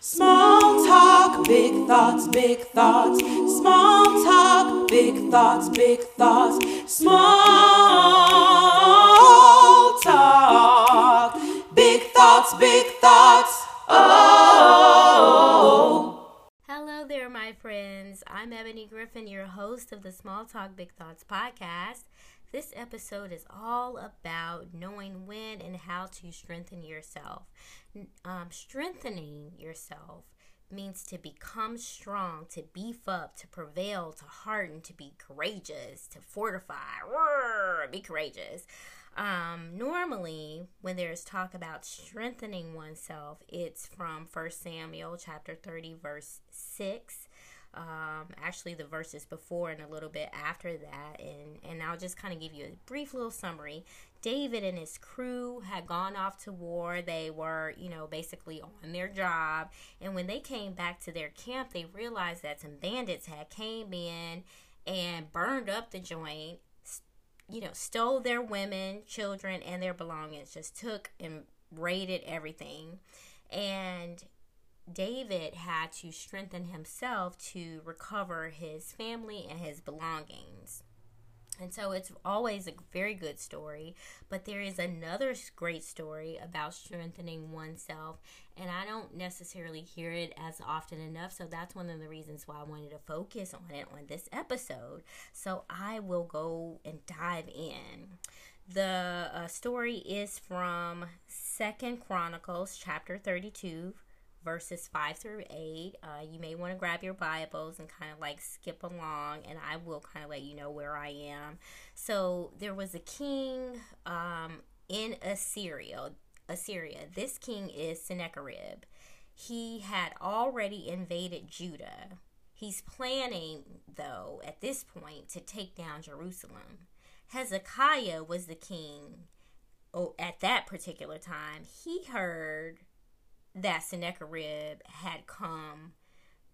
Small talk, big thoughts, big thoughts. Small talk, big thoughts, big thoughts. Small talk, big thoughts, big thoughts. Oh. Hello there, my friends. I'm Ebony Griffin, your host of the Small Talk Big Thoughts podcast. This episode is all about knowing when and how to strengthen yourself. Um, strengthening yourself means to become strong, to beef up, to prevail, to harden, to be courageous, to fortify. Roar, be courageous. Um, normally, when there's talk about strengthening oneself, it's from 1 Samuel chapter 30, verse 6 um, actually the verses before and a little bit after that and and I'll just kind of give you a brief little summary. David and his crew had gone off to war. They were, you know, basically on their job and when they came back to their camp, they realized that some bandits had came in and burned up the joint, you know, stole their women, children and their belongings, just took and raided everything. And David had to strengthen himself to recover his family and his belongings. And so it's always a very good story, but there is another great story about strengthening oneself, and I don't necessarily hear it as often enough. So that's one of the reasons why I wanted to focus on it on this episode. So I will go and dive in. The uh, story is from Second Chronicles chapter 32 verses 5 through 8. Uh, you may want to grab your Bibles and kind of like skip along, and I will kind of let you know where I am. So, there was a king um, in Assyria. Assyria. This king is Sennacherib. He had already invaded Judah. He's planning, though, at this point, to take down Jerusalem. Hezekiah was the king oh, at that particular time. He heard that Sennacherib had come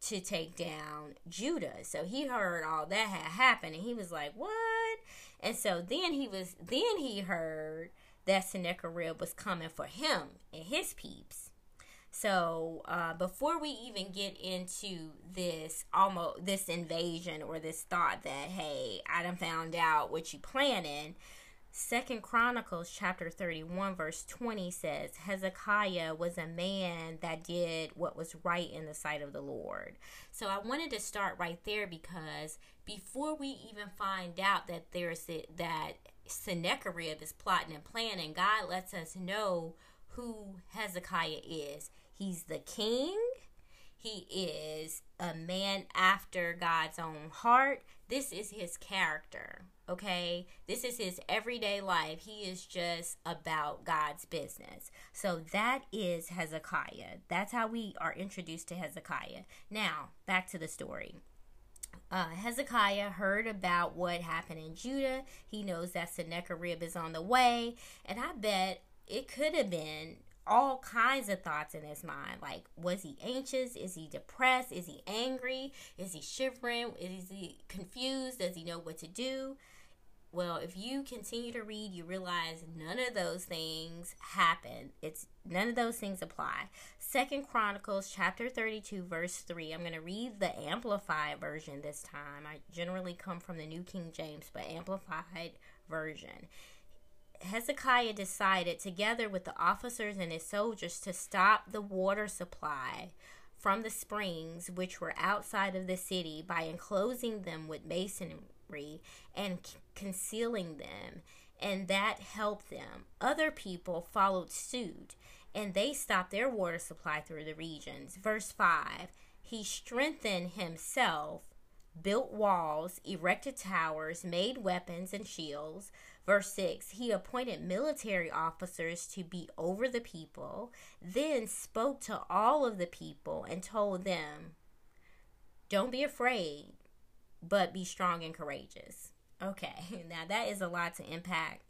to take down Judah. So he heard all that had happened and he was like, "What?" And so then he was then he heard that Sennacherib was coming for him and his peeps. So uh, before we even get into this almost this invasion or this thought that hey, I done found out what you planning, Second Chronicles chapter 31 verse 20 says Hezekiah was a man that did what was right in the sight of the Lord. So I wanted to start right there because before we even find out that there's that Sennacherib is plotting and planning, God lets us know who Hezekiah is. He's the king. He is a man after God's own heart. This is his character okay? This is his everyday life. He is just about God's business. So that is Hezekiah. That's how we are introduced to Hezekiah. Now, back to the story. Uh, Hezekiah heard about what happened in Judah. He knows that Sennacherib is on the way. And I bet it could have been all kinds of thoughts in his mind. Like, was he anxious? Is he depressed? Is he angry? Is he shivering? Is he confused? Does he know what to do? Well, if you continue to read, you realize none of those things happen. It's none of those things apply. Second Chronicles chapter 32 verse 3. I'm going to read the amplified version this time. I generally come from the New King James, but amplified version. Hezekiah decided together with the officers and his soldiers to stop the water supply from the springs which were outside of the city by enclosing them with masonry and c- concealing them, and that helped them. Other people followed suit, and they stopped their water supply through the regions. Verse 5 He strengthened himself, built walls, erected towers, made weapons and shields. Verse 6 He appointed military officers to be over the people, then spoke to all of the people and told them, Don't be afraid but be strong and courageous. Okay, now that is a lot to impact.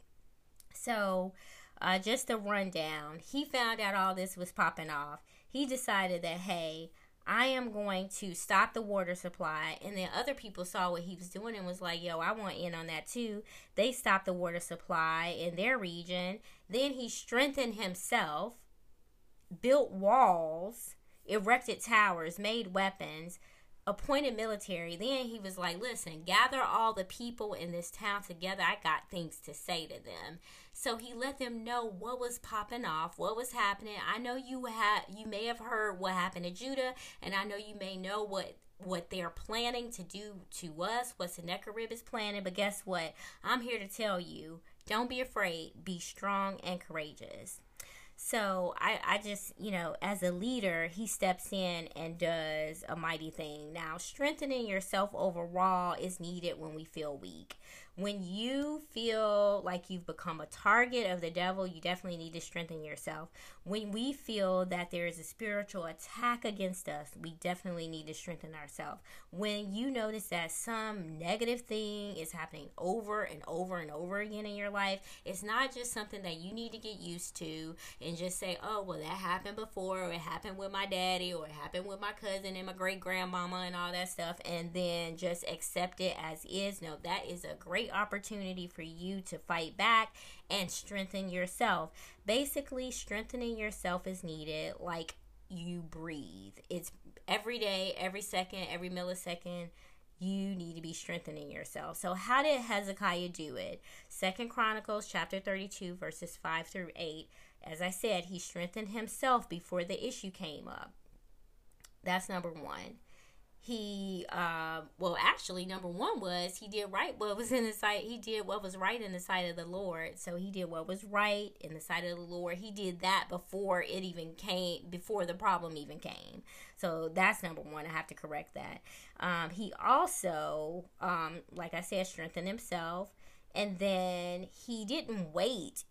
So, uh, just a rundown. He found out all this was popping off. He decided that, hey, I am going to stop the water supply. And then other people saw what he was doing and was like, yo, I want in on that too. They stopped the water supply in their region. Then he strengthened himself, built walls, erected towers, made weapons, appointed military. Then he was like, listen, gather all the people in this town together. I got things to say to them. So he let them know what was popping off, what was happening. I know you had you may have heard what happened to Judah, and I know you may know what what they're planning to do to us, what Sennacherib is planning, but guess what? I'm here to tell you, don't be afraid, be strong and courageous. So I, I just, you know, as a leader, he steps in and does a mighty thing. Now, strengthening yourself overall is needed when we feel weak when you feel like you've become a target of the devil, you definitely need to strengthen yourself. When we feel that there is a spiritual attack against us, we definitely need to strengthen ourselves. When you notice that some negative thing is happening over and over and over again in your life, it's not just something that you need to get used to and just say, oh, well, that happened before, or it happened with my daddy, or it happened with my cousin and my great grandmama and all that stuff, and then just accept it as is. No, that is a great great opportunity for you to fight back and strengthen yourself. Basically, strengthening yourself is needed like you breathe. It's every day, every second, every millisecond you need to be strengthening yourself. So how did Hezekiah do it? Second Chronicles chapter 32 verses 5 through 8. As I said, he strengthened himself before the issue came up. That's number 1 he uh, well actually number one was he did right what was in the sight he did what was right in the sight of the lord. So he did what was right in the sight of the lord. He did that before it even came before the problem even came. So that's number one. I have to correct that. Um, he also um, like i said strengthened himself. And then he didn't wait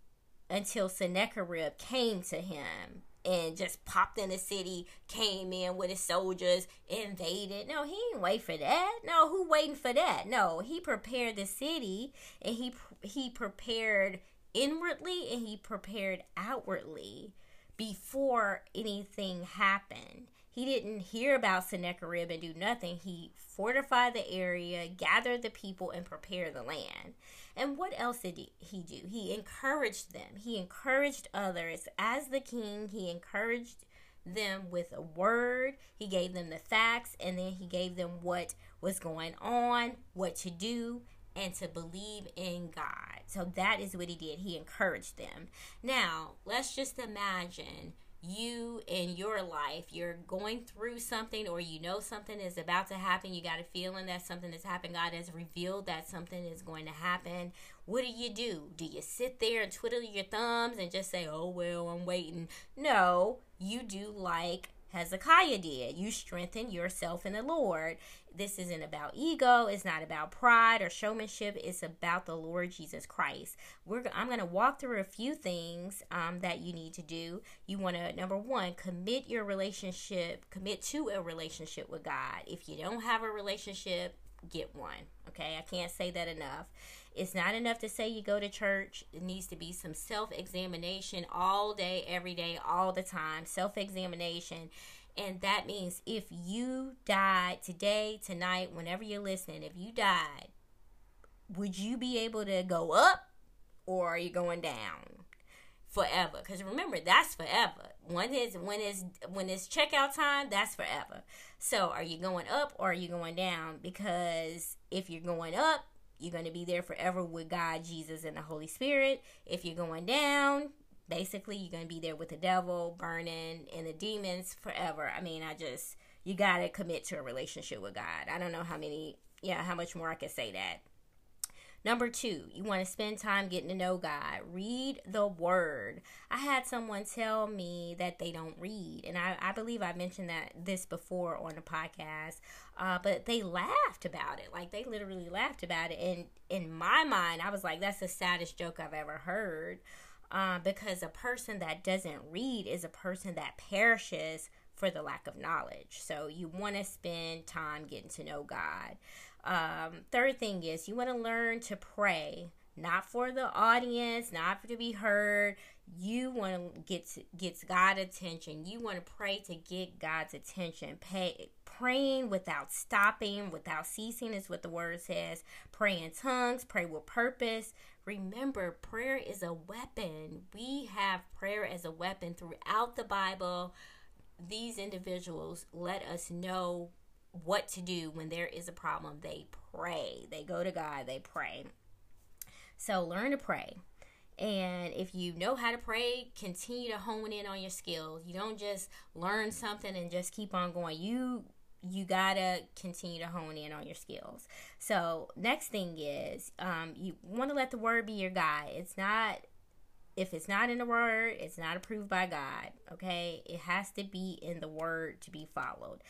until sennacherib came to him and just popped in the city, came in with his soldiers, invaded. No, he didn't wait for that. No, who waiting for that? No, he prepared the city and he he prepared inwardly and he prepared outwardly before anything happened. He didn't hear about Sennacherib and do nothing. He fortified the area, gathered the people, and prepared the land. And what else did he do? He encouraged them. He encouraged others. As the king, he encouraged them with a word. He gave them the facts and then he gave them what was going on, what to do, and to believe in God. So that is what he did. He encouraged them. Now, let's just imagine you in your life, you're going through something or you know something is about to happen, you got a feeling that something has happened, God has revealed that something is going to happen. What do you do? Do you sit there and twiddle your thumbs and just say, oh, well, I'm waiting? No, you do like Hezekiah did. You strengthen yourself in the Lord. This isn't about ego. It's not about pride or showmanship. It's about the Lord Jesus Christ. We're, I'm going to walk through a few things um, that you need to do. You want to, number one, commit your relationship, commit to a relationship with God. If you don't have a relationship, get one. Okay, I can't say that enough. It's not enough to say you go to church. It needs to be some self examination all day, every day, all the time. Self examination. And that means if you died today, tonight, whenever you're listening, if you died, would you be able to go up or are you going down? forever. Because remember, that's forever. When is when is when it's checkout time, that's forever. So are you going up or are you going down? Because if you're going up, you're going to be there forever with God, Jesus, and the Holy Spirit. If you're going down, basically you're going to be there with the devil, burning, and the demons forever. I mean, I just you got to commit to a relationship with God. I don't know how many, yeah, how much more I can say that. Number two, you want to spend time getting to know God. Read the Word. I had someone tell me that they don't read, and I, I believe I mentioned that this before on the podcast. Uh, but they laughed about it, like they literally laughed about it. And in my mind, I was like, "That's the saddest joke I've ever heard," uh, because a person that doesn't read is a person that perishes for the lack of knowledge. So you want to spend time getting to know God. Um, third thing is you want to learn to pray, not for the audience, not for to be heard. You want to get gets God attention. You want to pray to get God's attention. Pay, praying without stopping, without ceasing is what the word says. Pray in tongues, pray with purpose. Remember, prayer is a weapon. We have prayer as a weapon throughout the Bible these individuals let us know what to do when there is a problem. They pray. They go to God, they pray. So learn to pray. And if you know how to pray, continue to hone in on your skills. You don't just learn something and just keep on going. You you gotta continue to hone in on your skills. So next thing is um, you want to let the word be your guide. It's not if it's not in the word, it's not approved by God. Okay, it has to be in the word to be followed.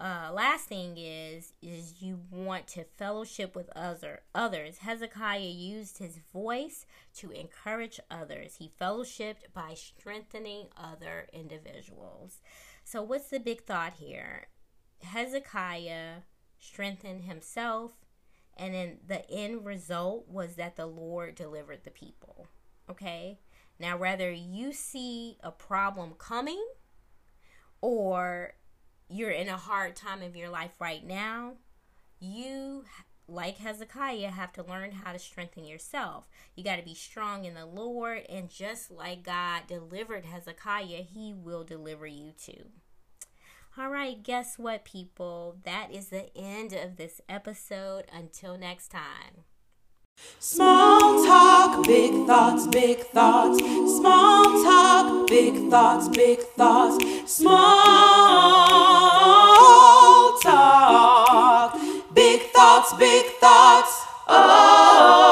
Uh, last thing is is you want to fellowship with other others. Hezekiah used his voice to encourage others. He fellowshipped by strengthening other individuals. So what's the big thought here? Hezekiah strengthened himself, and then the end result was that the Lord delivered the people. Okay? Now, whether you see a problem coming or you're in a hard time of your life right now, you, like Hezekiah, have to learn how to strengthen yourself. You got to be strong in the Lord, and just like God delivered Hezekiah, He will deliver you too. All right, guess what, people? That is the end of this episode. Until next time. Small talk, big thoughts, big thoughts. Small talk, big thoughts, big thoughts. Small talk, big thoughts, big thoughts. Oh.